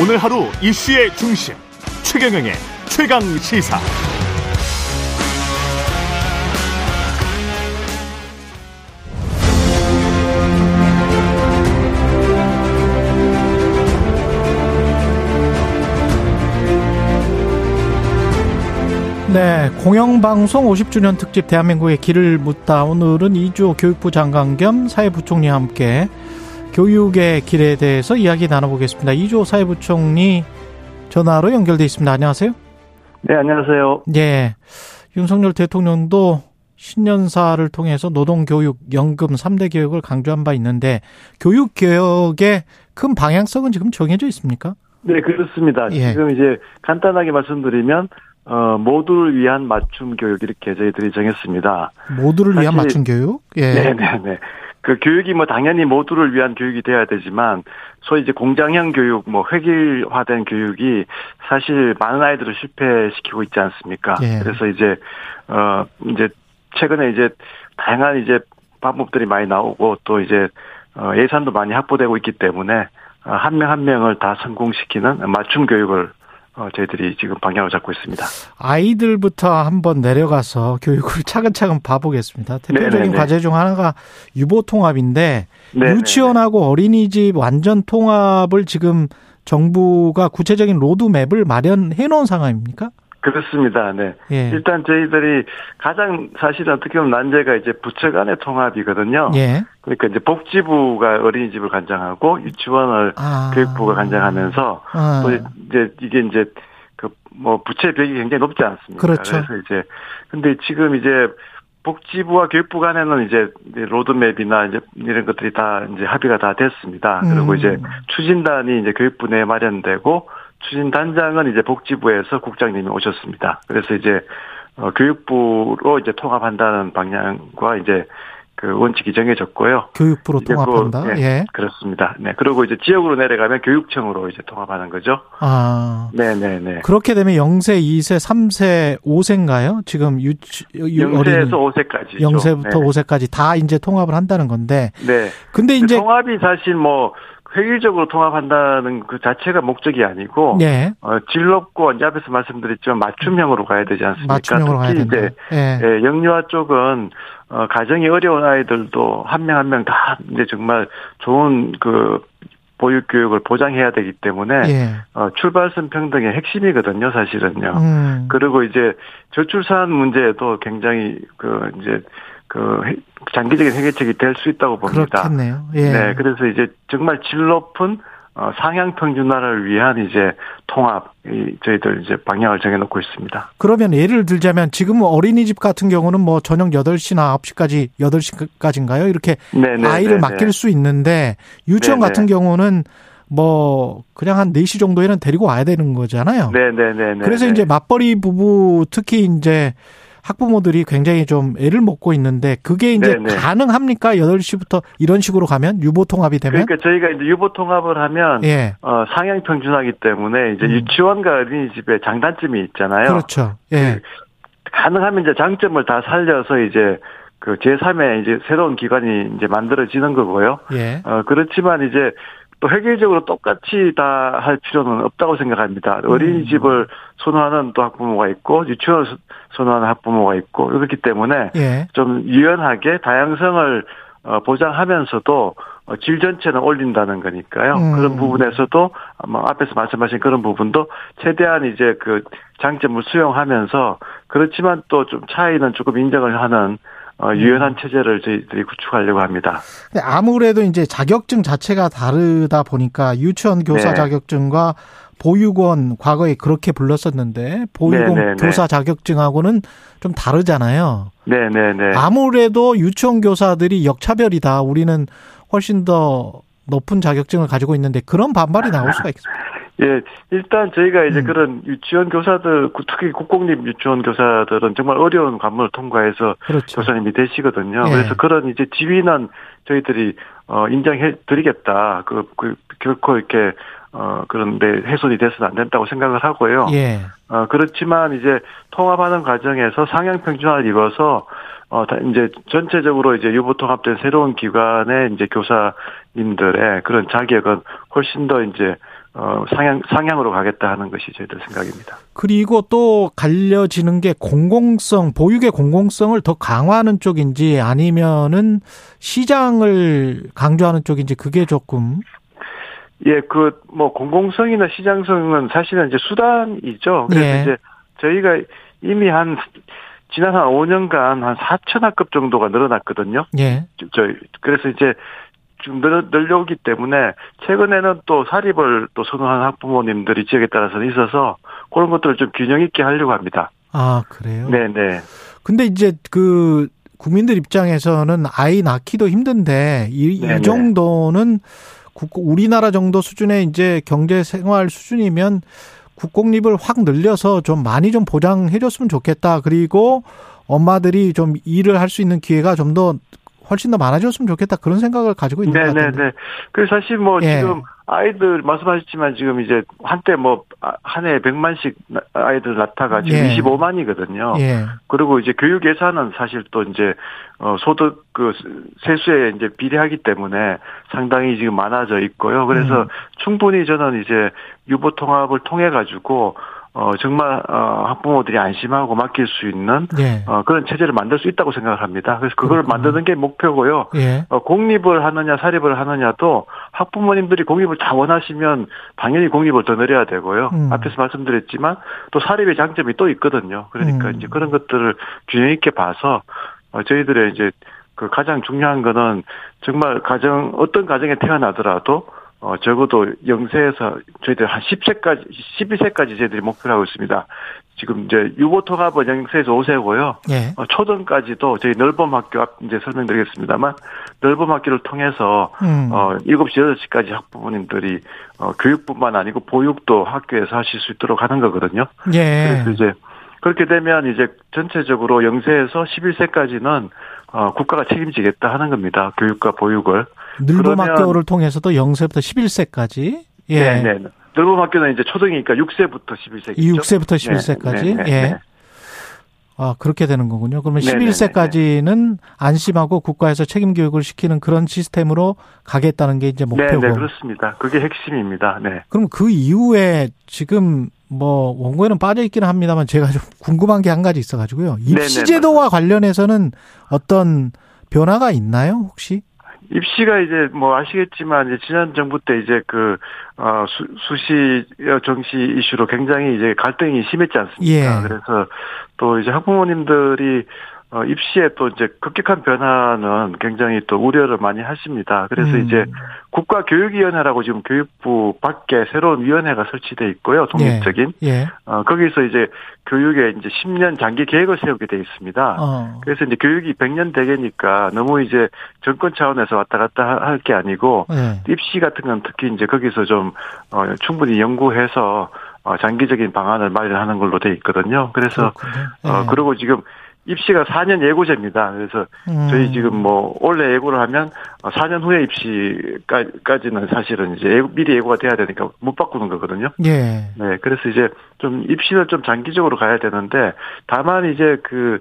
오늘 하루 이슈의 중심 최경영의 최강 시사. 네, 공영방송 50주년 특집 대한민국의 길을 묻다. 오늘은 이주호 교육부 장관 겸 사회부총리와 함께 교육의 길에 대해서 이야기 나눠보겠습니다. 이주호 사회부총리 전화로 연결돼 있습니다. 안녕하세요. 네, 안녕하세요. 예. 윤석열 대통령도 신년사를 통해서 노동교육, 연금 3대 교육을 강조한 바 있는데 교육개혁의 큰 방향성은 지금 정해져 있습니까? 네, 그렇습니다. 예. 지금 이제 간단하게 말씀드리면 어, 모두를 위한 맞춤 교육 이렇게 저희들이 정했습니다. 모두를 위한 맞춤 교육? 예. 네 네 네. 네. 그 교육이 뭐 당연히 모두를 위한 교육이 돼야 되지만 소위 이제 공장형 교육, 뭐 획일화된 교육이 사실 많은 아이들을 실패시키고 있지 않습니까? 예. 그래서 이제 어 이제 최근에 이제 다양한 이제 방법들이 많이 나오고 또 이제 어 예산도 많이 확보되고 있기 때문에 한 명한 한 명을 다 성공시키는 맞춤 교육을 어, 저희들이 지금 방향을 잡고 있습니다. 아이들부터 한번 내려가서 교육을 차근차근 봐보겠습니다. 대표적인 네네네. 과제 중 하나가 유보 통합인데 네네네. 유치원하고 어린이집 완전 통합을 지금 정부가 구체적인 로드맵을 마련해 놓은 상황입니까? 그렇습니다. 네. 예. 일단 저희들이 가장 사실은 어떻게 보면 난제가 이제 부처 간의 통합이거든요. 예. 그러니까 이제 복지부가 어린이집을 관장하고 유치원을 아. 교육부가 관장하면서 아. 또 이제 이게 이제 그 뭐 부채 벽이 굉장히 높지 않습니까? 그렇죠. 그래서 이제 근데 지금 이제 복지부와 교육부 간에는 이제 로드맵이나 이제 이런 것들이 다 이제 합의가 다 됐습니다. 그리고 음. 이제 추진단이 이제 교육부 내에 마련되고 추진 단장은 이제 복지부에서 국장님이 오셨습니다. 그래서 이제 어, 교육부로 이제 통합한다는 방향과 이제 그 원칙이 정해졌고요. 교육부로 통합한다. 그, 네, 예, 그렇습니다. 네, 그리고 이제 지역으로 내려가면 교육청으로 이제 통합하는 거죠. 아, 네, 네, 네. 그렇게 되면 0세, 2세, 3세, 5세인가요? 지금 유 0세에서 5세까지. 0세부터 네. 5세까지 다 이제 통합을 한다는 건데. 네. 근데 이제 통합이 사실 뭐 획일적으로 통합한다는 그 자체가 목적이 아니고 예. 어, 질 높고 이제 앞에서 말씀드렸지만 맞춤형으로 가야 되지 않습니까? 맞춤형으로 가야 된다. 이제 예. 예, 영유아 쪽은 어, 가정이 어려운 아이들도 한 명 한 명 다 이제 정말 좋은 그 보육 교육을 보장해야 되기 때문에 예. 어, 출발선 평등의 핵심이거든요, 사실은요. 음. 그리고 이제 저출산 문제에도 굉장히 그 이제 그 장기적인 해결책이 될 수 있다고 봅니다. 그렇겠네요. 예. 네, 그래서 이제 정말 질 높은 어, 상향 평준화를 위한 이제 통합 이 저희들 이제 방향을 정해놓고 있습니다. 그러면 예를 들자면 지금 어린이집 같은 경우는 뭐 저녁 8시나 9시까지 8시까지인가요? 이렇게 네네, 아이를 네네. 맡길 수 있는데 유치원 네네. 같은 경우는 뭐 그냥 한 4시 정도에는 데리고 와야 되는 거잖아요. 네 네 네. 그래서 이제 맞벌이 부부 특히 이제 학부모들이 굉장히 좀 애를 먹고 있는데 그게 이제 네네. 가능합니까? 8시부터 이런 식으로 가면 유보 통합이 되면? 그러니까 저희가 이제 유보 통합을 하면 예. 어, 상향 평준화기 때문에 이제 음. 유치원과 어린이집에 장단점이 있잖아요. 그렇죠. 예. 그 가능하면 이제 장점을 다 살려서 이제 그 제3의 이제 새로운 기관이 이제 만들어지는 거고요. 예. 어, 그렇지만 이제 또 획일적으로 똑같이 다 할 필요는 없다고 생각합니다. 음. 어린이집을 선호하는 또 학부모가 있고 유치원 선호하는 학부모가 있고 그렇기 때문에 예. 좀 유연하게 다양성을 어, 보장하면서도 어, 질 전체는 올린다는 거니까요. 음. 그런 부분에서도 아마 앞에서 말씀하신 그런 부분도 최대한 이제 그 장점을 수용하면서 그렇지만 또 좀 차이는 조금 인정을 하는 어, 유연한 체제를 저희들이 구축하려고 합니다. 아무래도 이제 자격증 자체가 다르다 보니까 유치원 교사 네. 자격증과 보육원 과거에 그렇게 불렀었는데 보육원 네네네. 네, 네. 교사 자격증하고는 좀 다르잖아요. 네네네. 네, 아무래도 유치원 교사들이 역차별이다. 우리는 훨씬 더 높은 자격증을 가지고 있는데 그런 반발이 나올 수가 있습니다. 예, 일단 저희가 이제 음. 그런 유치원 교사들, 특히 국공립 유치원 교사들은 정말 어려운 관문을 통과해서 그렇죠. 교사님이 되시거든요. 예. 그래서 그런 이제 지위는 저희들이 어 인정해 드리겠다. 그, 그 결코 이렇게 어 그런데 훼손이 돼서는 안 된다고 생각을 하고요. 예. 어 그렇지만 이제 통합하는 과정에서 상향 평준화를 입어서 어, 이제 전체적으로 이제 유보 통합된 새로운 기관의 이제 교사님들의 그런 자격은 훨씬 더 이제 어, 상향, 상향으로 가겠다 하는 것이 저희들 생각입니다. 그리고 또 갈려지는 게 공공성, 보육의 공공성을 더 강화하는 쪽인지 아니면은 시장을 강조하는 쪽인지 그게 조금. 예, 그, 뭐, 공공성이나 시장성은 사실은 이제 수단이죠. 그래서 예. 이제 저희가 이미 한, 지난 한 5년간 한 4천 학급 정도가 늘어났거든요. 예. 저, 그래서 이제 좀 늘, 늘려오기 때문에 최근에는 또 사립을 또 선호하는 학부모님들이 지역에 따라서 있어서 그런 것들을 좀 균형 있게 하려고 합니다. 아, 그래요? 네네. 근데 이제 그 국민들 입장에서는 아이 낳기도 힘든데 이, 이 정도는 우리나라 정도 수준의 이제 경제 생활 수준이면 국공립을 확 늘려서 좀 많이 좀 보장해 줬으면 좋겠다. 그리고 엄마들이 좀 일을 할 수 있는 기회가 좀 더 훨씬 더 많아졌으면 좋겠다 그런 생각을 가지고 있는 것 같아요. 네네네. 그 사실 뭐 예. 지금 아이들 말씀하셨지만 지금 이제 한때 뭐 한 해에 100만씩 아이들 낳다가 지금 예. 25만이거든요. 예. 그리고 이제 교육 예산은 사실 또 이제 어 소득 그 세수에 이제 비례하기 때문에 상당히 지금 많아져 있고요. 그래서 음. 충분히 저는 이제 유보 통합을 통해 가지고 어, 정말, 어, 학부모들이 안심하고 맡길 수 있는, 예. 어, 그런 체제를 만들 수 있다고 생각을 합니다. 그래서 그걸 그렇구나. 만드는 게 목표고요. 예. 어, 공립을 하느냐, 사립을 하느냐도 학부모님들이 공립을 다 원하시면 당연히 공립을 더 늘려야 되고요. 음. 앞에서 말씀드렸지만 또 사립의 장점이 또 있거든요. 그러니까 음. 이제 그런 것들을 균형 있게 봐서, 어, 저희들의 이제 그 가장 중요한 거는 정말 가정, 어떤 가정에 태어나더라도 어, 적어도 0세에서 저희들 한 10세까지, 12세까지 저희들이 목표를 하고 있습니다. 지금 이제 유보 통합은 0세에서 5세고요. 예. 어, 초등까지도 저희 넓범 학교 앞 이제 설명드리겠습니다.만 넓범 학교를 통해서 음. 어 7시 8시까지 학부모님들이 어 교육뿐만 아니고 보육도 학교에서 하실 수 있도록 하는 거거든요. 예. 그래서 이제 그렇게 되면 이제 전체적으로 0세에서 11세까지는 어 국가가 책임지겠다 하는 겁니다. 교육과 보육을. 늘봄학교를 통해서도 0세부터 11세까지. 예. 네, 네. 늘봄학교는 이제 초등이니까 6세부터 11세죠. 6세부터 11세까지. 네, 네, 네, 예. 네. 아, 그렇게 되는 거군요. 그러면 11세까지는 안심하고 국가에서 책임 교육을 시키는 그런 시스템으로 가겠다는 게 이제 목표고. 네, 네, 그렇습니다. 그게 핵심입니다. 네. 그럼 그 이후에 지금 뭐 원고에는 빠져 있기는 합니다만 제가 좀 궁금한 게 한 가지 있어 가지고요. 입시 제도와 관련해서는 어떤 변화가 있나요, 혹시? 입시가 이제 뭐 아시겠지만 이제 지난 정부 때 이제 그 어, 수, 수시 정시 이슈로 굉장히 이제 갈등이 심했지 않습니까? 예. 그래서 또 이제 학부모님들이 어, 입시에 또 이제 급격한 변화는 굉장히 또 우려를 많이 하십니다. 그래서 음. 이제 국가교육위원회라고 지금 교육부 밖에 새로운 위원회가 설치돼 있고요. 독립적인. 예. 예. 어, 거기서 이제 교육에 이제 10년 장기 계획을 세우게 돼 있습니다. 어. 그래서 이제 교육이 100년 대계니까 너무 이제 정권 차원에서 왔다 갔다 할 게 아니고 예. 입시 같은 건 특히 이제 거기서 좀 어, 충분히 연구해서 어, 장기적인 방안을 마련하는 걸로 돼 있거든요. 그래서 예. 어, 그리고 지금 입시가 4년 예고제입니다. 그래서 음. 저희 지금 뭐 올해 예고를 하면 4년 후에 입시까지는 사실은 이제 미리 예고가 돼야 되니까 못 바꾸는 거거든요. 예. 네. 그래서 이제 좀 입시는 좀 장기적으로 가야 되는데 다만 이제 그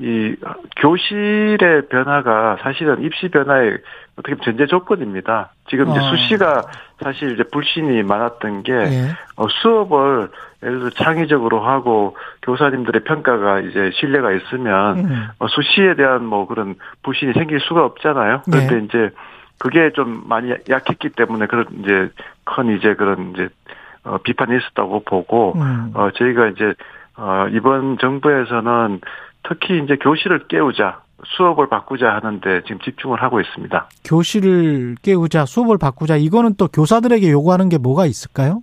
이 교실의 변화가 사실은 입시 변화의 어떻게 보면 전제 조건입니다. 지금 이제 어. 수시가 사실 이제 불신이 많았던 게 예. 어, 수업을 예를 들어 창의적으로 하고 교사님들의 평가가 이제 신뢰가 있으면 음. 어, 수시에 대한 뭐 그런 불신이 생길 수가 없잖아요. 그런데 네. 이제 그게 좀 많이 약했기 때문에 그런 이제 큰 이제 그런 이제 어, 비판이 있었다고 보고 음. 어 저희가 이제 어 이번 정부에서는 특히 이제 교실을 깨우자 수업을 바꾸자 하는데 지금 집중을 하고 있습니다. 교실을 깨우자 수업을 바꾸자 이거는 또 교사들에게 요구하는 게 뭐가 있을까요?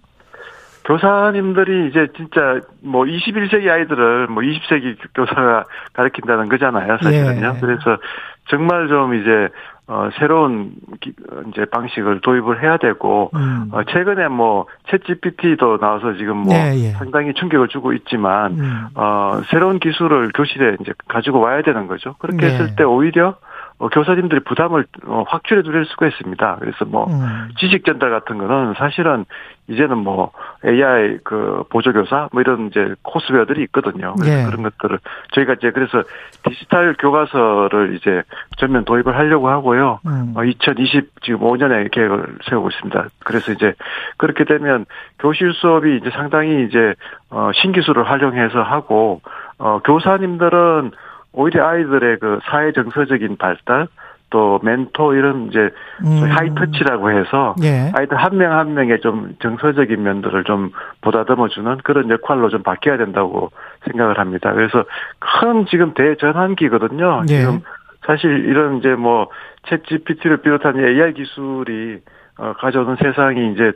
교사님들이 이제 진짜 뭐 21세기 아이들을 뭐 20세기 교사가 가르친다는 거잖아요, 사실은요. 예. 그래서 정말 좀 이제 어 새로운 기, 이제 방식을 도입을 해야 되고 음. 어 최근에 뭐챗 GPT도 나와서 지금 뭐 예, 예. 상당히 충격을 주고 있지만 음. 어 새로운 기술을 교실에 이제 가지고 와야 되는 거죠. 그렇게 예. 했을 때 오히려 어, 교사님들이 부담을 어, 확실히 줄일 수가 있습니다. 그래서 뭐 음. 지식 전달 같은 거는 사실은 이제는 뭐 AI 그 보조 교사 뭐 이런 이제 코스웨어들이 있거든요. 그래서 예. 그런 것들을 저희가 이제 그래서 디지털 교과서를 이제 전면 도입을 하려고 하고요. 음. 어, 2020 지금 5년에 계획을 세우고 있습니다. 그래서 이제 그렇게 되면 교실 수업이 이제 상당히 이제 어 신기술을 활용해서 하고 어 교사님들은 오히려 아이들의 그 사회 정서적인 발달 또 멘토 이런 이제 음. 하이터치라고 해서 예. 아이들 한 명한 한 명의 좀 정서적인 면들을 좀 보다듬어주는 그런 역할로 좀 바뀌어야 된다고 생각을 합니다. 그래서 큰 지금 대전환기거든요. 예. 지금 사실 이런 이제 뭐 챗 GPT를 비롯한 AI 기술이 어, 가져오는 세상이 이제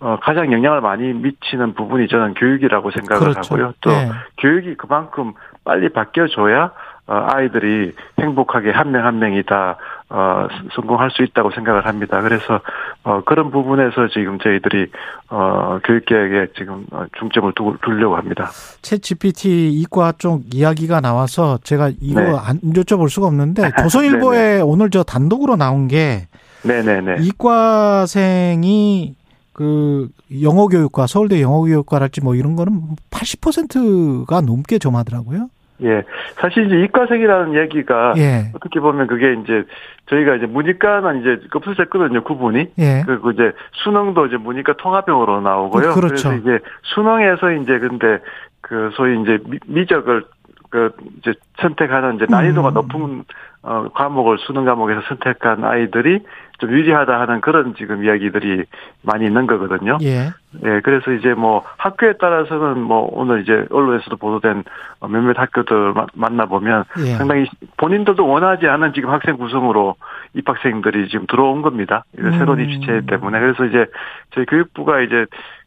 어, 가장 영향을 많이 미치는 부분이 저는 교육이라고 생각을 그렇죠. 하고요. 또 네. 교육이 그만큼 빨리 바뀌어줘야 어, 아이들이 행복하게 한 명 한 명이 다 어, 성공할 수 있다고 생각을 합니다. 그래서 어, 그런 부분에서 지금 저희들이 어, 교육계획에 지금 어, 중점을 두, 두려고 합니다. 챗 GPT 이과 쪽 이야기가 나와서 제가 이거 네. 안 여쭤볼 수가 없는데 조선일보에 오늘 저 단독으로 나온 게 네네네. 이과생이 그 영어 교육과 서울대 영어 교육과랄지 뭐 이런 거는 80%가 넘게 점하더라고요. 예. 사실 이제 이과생이라는 얘기가 예. 어떻게 보면 그게 이제 저희가 이제 문이과는 이제 급수했거든요 구분이. 예. 그리고 이제 수능도 이제 문이과 통합형으로 나오고요. 어, 그렇죠. 그래서 이제 수능에서 이제 근데 그 소위 이제 미적을 그 이제 선택하는 이제 난이도가 음. 높은 어 과목을 수능 과목에서 선택한 아이들이 좀 유리하다 하는 그런 지금 이야기들이 많이 있는 거거든요. 예. 예, 그래서 이제 뭐 학교에 따라서는 뭐 오늘 이제 언론에서도 보도된 몇몇 학교들 만나보면 예. 상당히 본인들도 원하지 않은 지금 학생 구성으로 입학생들이 지금 들어온 겁니다. 음. 새로운 입시체 때문에. 그래서 이제 저희 교육부가 이제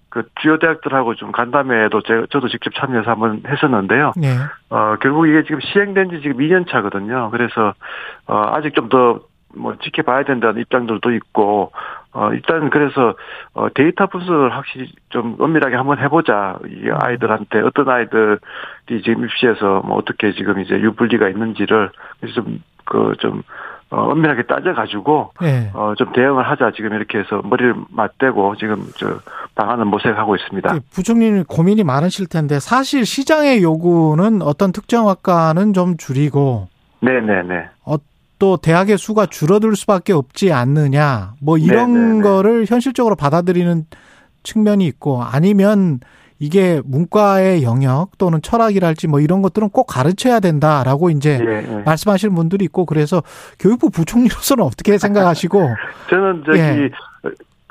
그 주요 대학들하고 좀 간담회에도 제, 저도 직접 참여해서 한번 했었는데요. 네. 어, 결국 이게 지금 시행된 지 지금 2년 차거든요. 그래서, 어, 아직 좀 더 뭐 지켜봐야 된다는 입장들도 있고 어 일단 그래서 어 데이터 분석을 확실히 좀 엄밀하게 한번 해보자 이 아이들한테 어떤 아이들이 지금 입시에서 뭐 어떻게 지금 이제 유불리가 있는지를 좀그좀 그 어, 엄밀하게 따져가지고, 네. 어, 좀 대응을 하자, 지금 이렇게 해서 머리를 맞대고 지금 저 방안을 모색하고 있습니다. 네, 부총리님 고민이 많으실 텐데, 사실 시장의 요구는 어떤 특정 학과는 좀 줄이고, 네네네. 어, 또 대학의 수가 줄어들 수밖에 없지 않느냐 뭐 이런 네네네. 네, 네. 거를 현실적으로 받아들이는 측면이 있고 아니면 이게 문과의 영역 또는 철학이랄지 뭐 이런 것들은 꼭 가르쳐야 된다라고 이제 네, 네. 말씀하시는 분들이 있고 그래서 교육부 부총리로서는 어떻게 생각하시고 저는 저기 예.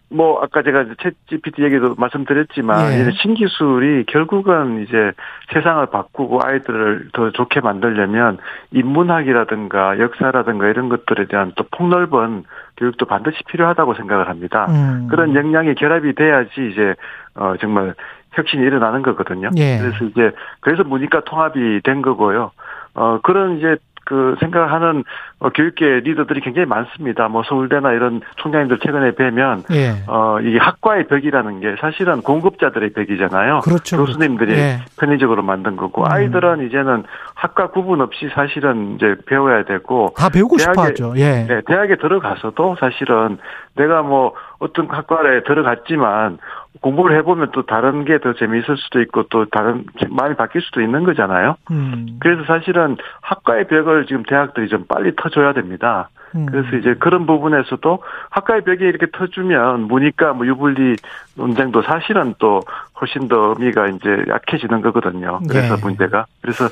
뭐 아까 제가 챗 GPT 얘기도 말씀드렸지만 예. 신기술이 결국은 이제 세상을 바꾸고 아이들을 더 좋게 만들려면 인문학이라든가 역사라든가 이런 것들에 대한 또 폭넓은 교육도 반드시 필요하다고 생각을 합니다. 음. 그런 역량이 결합이 돼야지 이제 어 정말 혁신이 일어나는 거거든요. 예. 그래서 이제 그래서 문이과 통합이 된 거고요. 어 그런 이제 그 생각하는 어, 교육계 리더들이 굉장히 많습니다. 뭐 서울대나 이런 총장님들 최근에 뵈면 예. 어 이게 학과의 벽이라는 게 사실은 공급자들의 벽이잖아요. 그렇죠. 교수님들이 예. 편의적으로 만든 거고 음. 아이들은 이제는 학과 구분 없이 사실은 이제 배워야 되고 다 배우고 싶어 하죠. 예. 네, 대학에 들어가서도 사실은 내가 뭐 어떤 학과에 들어갔지만 공부를 해보면 또 다른 게 더 재미있을 수도 있고 또 다른 마음이 바뀔 수도 있는 거잖아요. 음. 그래서 사실은 학과의 벽을 지금 대학들이 좀 빨리 터 줘야 됩니다. 음. 그래서 이제 그런 부분에서도 학과의 벽이 이렇게 터주면 문이과 뭐 유불리 논쟁도 사실은 또 훨씬 더 의미가 이제 약해지는 거거든요. 그래서 네. 문제가 그래서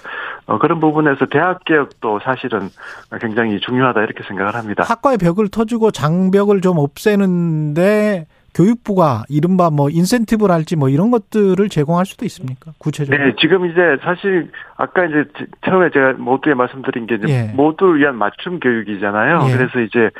어, 그런 부분에서 대학 개혁도 사실은 굉장히 중요하다 이렇게 생각을 합니다. 학과의 벽을 터주고 장벽을 좀 없애는데 교육부가 이른바 뭐 인센티브랄지 뭐 이런 것들을 제공할 수도 있습니까? 구체적으로. 네, 지금 이제 사실 아까 이제 처음에 제가 모두에 말씀드린 게 이제 예. 모두를 위한 맞춤 교육이잖아요. 예. 그래서 이제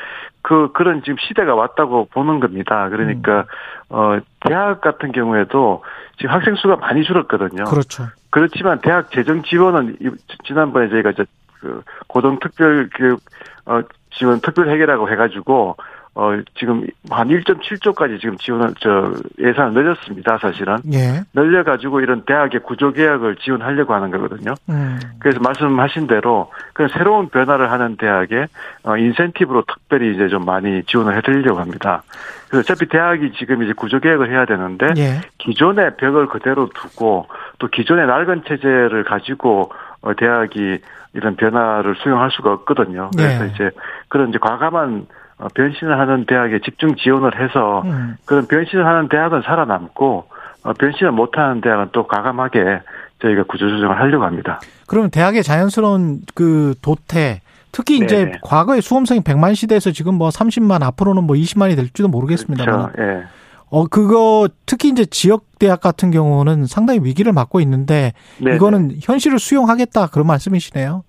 그 그런 지금 시대가 왔다고 보는 겁니다. 그러니까 음. 어 대학 같은 경우에도 지금 학생 수가 많이 줄었거든요. 그렇죠. 그렇지만 대학 재정 지원은 지난번에 저희가 이제 그 고등 특별 교육 어 지원 특별 해결하고 해가지고 어, 지금 한 1.7조까지 지금 지원을, 저, 예산을 늘렸습니다, 사실은. 예. 늘려가지고 이런 대학의 구조개혁을 지원하려고 하는 거거든요. 음. 그래서 말씀하신 대로, 그런 새로운 변화를 하는 대학에, 어, 인센티브로 특별히 이제 좀 많이 지원을 해드리려고 합니다. 그래서 어차피 대학이 지금 이제 구조개혁을 해야 되는데, 예. 기존의 벽을 그대로 두고, 또 기존의 낡은 체제를 가지고, 어, 대학이 이런 변화를 수용할 수가 없거든요. 그래서 예. 이제 그런 이제 과감한 어, 변신을 하는 대학에 집중 지원을 해서 음. 그런 변신을 하는 대학은 살아남고 어, 변신을 못하는 대학은 또 과감하게 저희가 구조조정을 하려고 합니다. 그러면 대학의 자연스러운 그 도태 특히 네네. 이제 과거에 수험생이 100만 시대에서 지금 뭐 30만 앞으로는 뭐 20만이 될지도 모르겠습니다만. 그렇죠. 예. 어 그거 특히 이제 지역 대학 같은 경우는 상당히 위기를 맞고 있는데 네네. 이거는 현실을 수용하겠다 그런 말씀이시네요.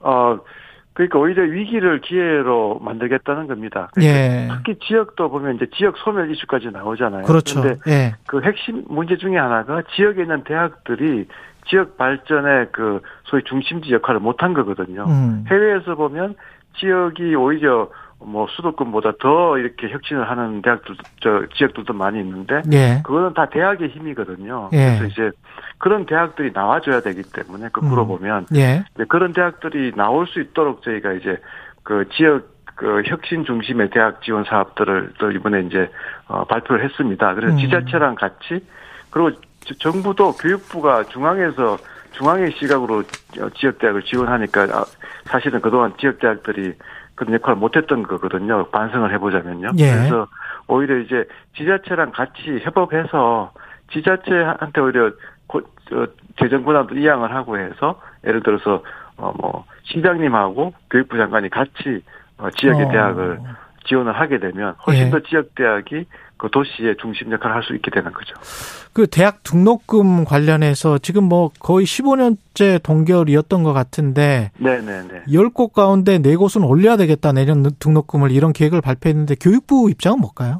어 그러니까 오히려 위기를 기회로 만들겠다는 겁니다. 그러니까 예. 특히 지역도 보면 이제 지역 소멸 이슈까지 나오잖아요. 그렇죠. 그런데 예. 그 핵심 문제 중에 하나가 지역에 있는 대학들이 지역 발전의 그 소위 중심지 역할을 못한 거거든요. 음. 해외에서 보면 지역이 오히려 뭐 수도권보다 더 이렇게 혁신을 하는 대학들 저 지역들도 많이 있는데 예. 그거는 다 대학의 힘이거든요. 예. 그래서 이제 그런 대학들이 나와줘야 되기 때문에 거꾸로 음. 보면 예. 그런 대학들이 나올 수 있도록 저희가 이제 그 지역 그 혁신 중심의 대학 지원 사업들을 또 이번에 이제 어 발표를 했습니다. 그래서 음. 지자체랑 같이 그리고 정부도 교육부가 중앙에서 중앙의 시각으로 지역 대학을 지원하니까 아, 사실은 그동안 지역 대학들이 그런 역할을 못했던 거거든요. 반성을 해보자면요. 예. 그래서 오히려 이제 지자체랑 같이 협업해서 지자체한테 오히려 고, 저, 재정 권한도 이양을 하고 해서 예를 들어서 어뭐 시장님하고 교육부 장관이 같이 어, 지역의 어. 대학을 지원을 하게 되면 훨씬 예. 더 지역 대학이 그 도시의 중심 역할을 할 수 있게 되는 거죠. 그 대학 등록금 관련해서 지금 뭐 거의 15년째 동결이었던 것 같은데 네네네. 10곳 가운데 4곳은 올려야 되겠다 내년 등록금을 이런 계획을 발표했는데 교육부 입장은 뭘까요?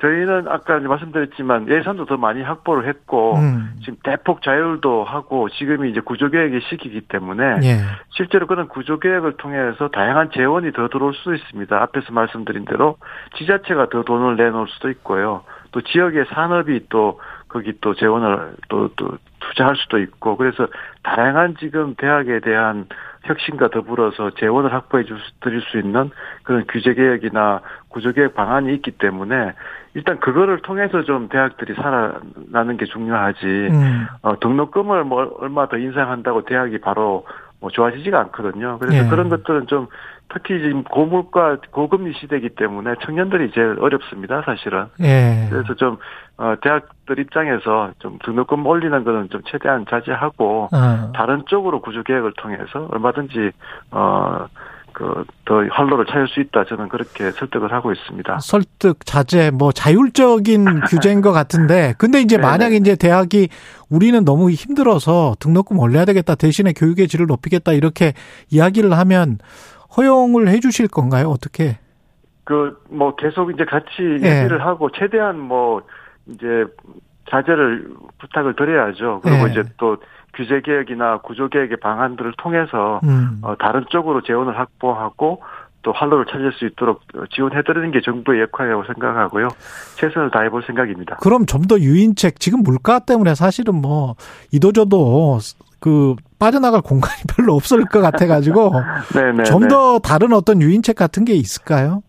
저희는 아까 말씀드렸지만 예산도 더 많이 확보를 했고 음. 지금 대폭 자율도 하고 지금이 이제 구조개혁의 시기이기 때문에 예. 실제로 그런 구조개혁을 통해서 다양한 재원이 더 들어올 수도 있습니다. 앞에서 말씀드린 대로 지자체가 더 돈을 내놓을 수도 있고요. 또 지역의 산업이 또 거기 또 재원을 또, 또 투자할 수도 있고 그래서 다양한 지금 대학에 대한 혁신과 더불어서 재원을 확보해 줄 수, 드릴 수 있는 그런 규제 개혁이나 구조 개혁 방안이 있기 때문에 일단 그거를 통해서 좀 대학들이 살아나는 게 중요하지. 음. 어, 등록금을 뭐 얼마 더 인상한다고 대학이 바로 뭐 좋아지지가 않거든요. 그래서 예. 그런 것들은 좀 특히 지금 고물가 고금리 시대이기 때문에 청년들이 제일 어렵습니다, 사실은. 예. 그래서 좀 어, 대학들 입장에서 좀 등록금 올리는 거는 좀 최대한 자제하고 어. 다른 쪽으로 구조 개혁을 통해서 얼마든지 어. 그더 활로를 찾을 수 있다 저는 그렇게 설득을 하고 있습니다. 설득 자제 뭐 자율적인 규제인 것 같은데 근데 이제 만약 이제 대학이 우리는 너무 힘들어서 등록금 올려야 되겠다 대신에 교육의 질을 높이겠다 이렇게 이야기를 하면 허용을 해 주실 건가요? 어떻게? 그 뭐 계속 이제 같이 예. 얘기를 하고 최대한 뭐 이제 자제를 부탁을 드려야죠. 그리고 예. 이제 또 규제 개혁이나 구조 개혁의 방안들을 통해서 음. 어, 다른 쪽으로 재원을 확보하고 또 활로를 찾을 수 있도록 지원해드리는 게 정부의 역할이라고 생각하고요. 최선을 다해볼 생각입니다. 그럼 좀 더 유인책 지금 물가 때문에 사실은 뭐 이도저도 그 빠져나갈 공간이 별로 없을 것 같아가지고 네, 네, 좀더 네. 다른 어떤 유인책 같은 게 있을까요?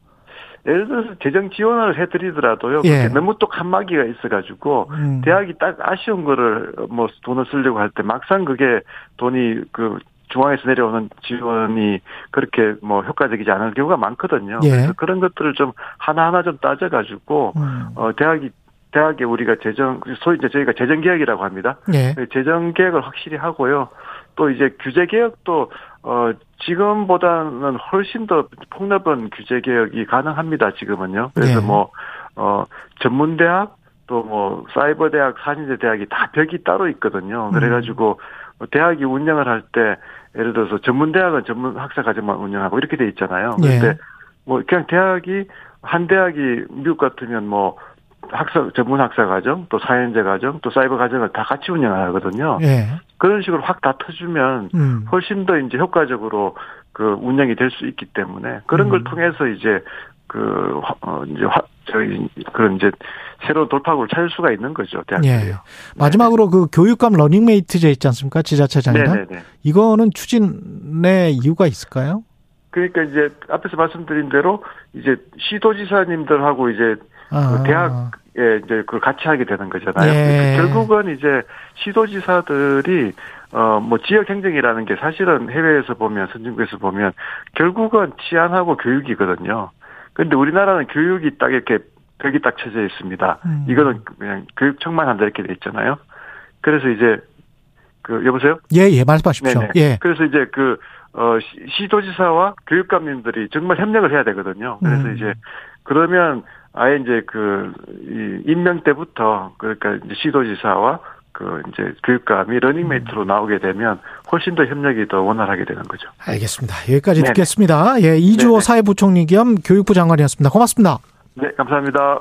예를 들어서 재정 지원을 해드리더라도요. 예. 너무 또 칸막이가 있어가지고 음. 대학이 딱 아쉬운 거를 뭐 돈을 쓰려고 할 때 막상 그게 돈이 그 중앙에서 내려오는 지원이 그렇게 뭐 효과적이지 않은 경우가 많거든요. 예. 그래서 그런 것들을 좀 하나하나 좀 따져가지고 음. 어 대학이 대학에 우리가 재정 소위 이제 저희가 재정 개혁이라고 합니다. 예. 재정 개혁을 확실히 하고요. 또 이제 규제 개혁도 어 지금보다는 훨씬 더 폭넓은 규제 개혁이 가능합니다. 지금은요. 그래서 네. 뭐어 전문 대학 또 뭐 사이버 대학, 산인대 대학이 다 벽이 따로 있거든요. 그래가지고 음. 대학이 운영을 할 때 예를 들어서 전문 대학은 전문 학사 과정만 운영하고 이렇게 돼 있잖아요. 그런데 네. 뭐 그냥 대학이 한 대학이 미국 같으면 뭐 학사 전문 학사 과정, 또 사연제 과정, 또 사이버 과정을 다 같이 운영하거든요. 예. 그런 식으로 확 다 터주면 음. 훨씬 더 이제 효과적으로 그 운영이 될 수 있기 때문에 그런 음. 걸 통해서 이제 그, 어, 이제, 화, 저희, 그런 이제, 새로운 돌파구를 찾을 수가 있는 거죠, 대학들이요. 예. 마지막으로 그 교육감 러닝메이트제 있지 않습니까? 지자체장이나. 네네네. 이거는 추진의 이유가 있을까요? 그러니까 이제 앞에서 말씀드린 대로 이제 시도지사님들하고 이제 아. 그 대학에 이제 그걸 같이 하게 되는 거잖아요. 예. 결국은 이제 시도지사들이 어 뭐 지역 행정이라는 게 사실은 해외에서 보면 선진국에서 보면 결국은 치안하고 교육이거든요. 근데 우리나라는 교육이 딱 이렇게 벽이 딱 쳐져 있습니다. 음. 이거는 그냥 교육청만 한다 이렇게 돼 있잖아요. 그래서 이제 그 여보세요? 예, 예, 말씀하십시오. 네네. 예. 그래서 이제 그 어, 시도지사와 교육감님들이 정말 협력을 해야 되거든요. 그래서 음. 이제 그러면 아예 이제 그, 이 임명 때부터 그러니까 이제 시도지사와 그 이제 교육감이 러닝메이트로 음. 나오게 되면 훨씬 더 협력이 더 원활하게 되는 거죠. 알겠습니다. 여기까지 네네. 듣겠습니다. 예, 이주호 사회부총리 겸 교육부 장관이었습니다. 고맙습니다. 네, 감사합니다.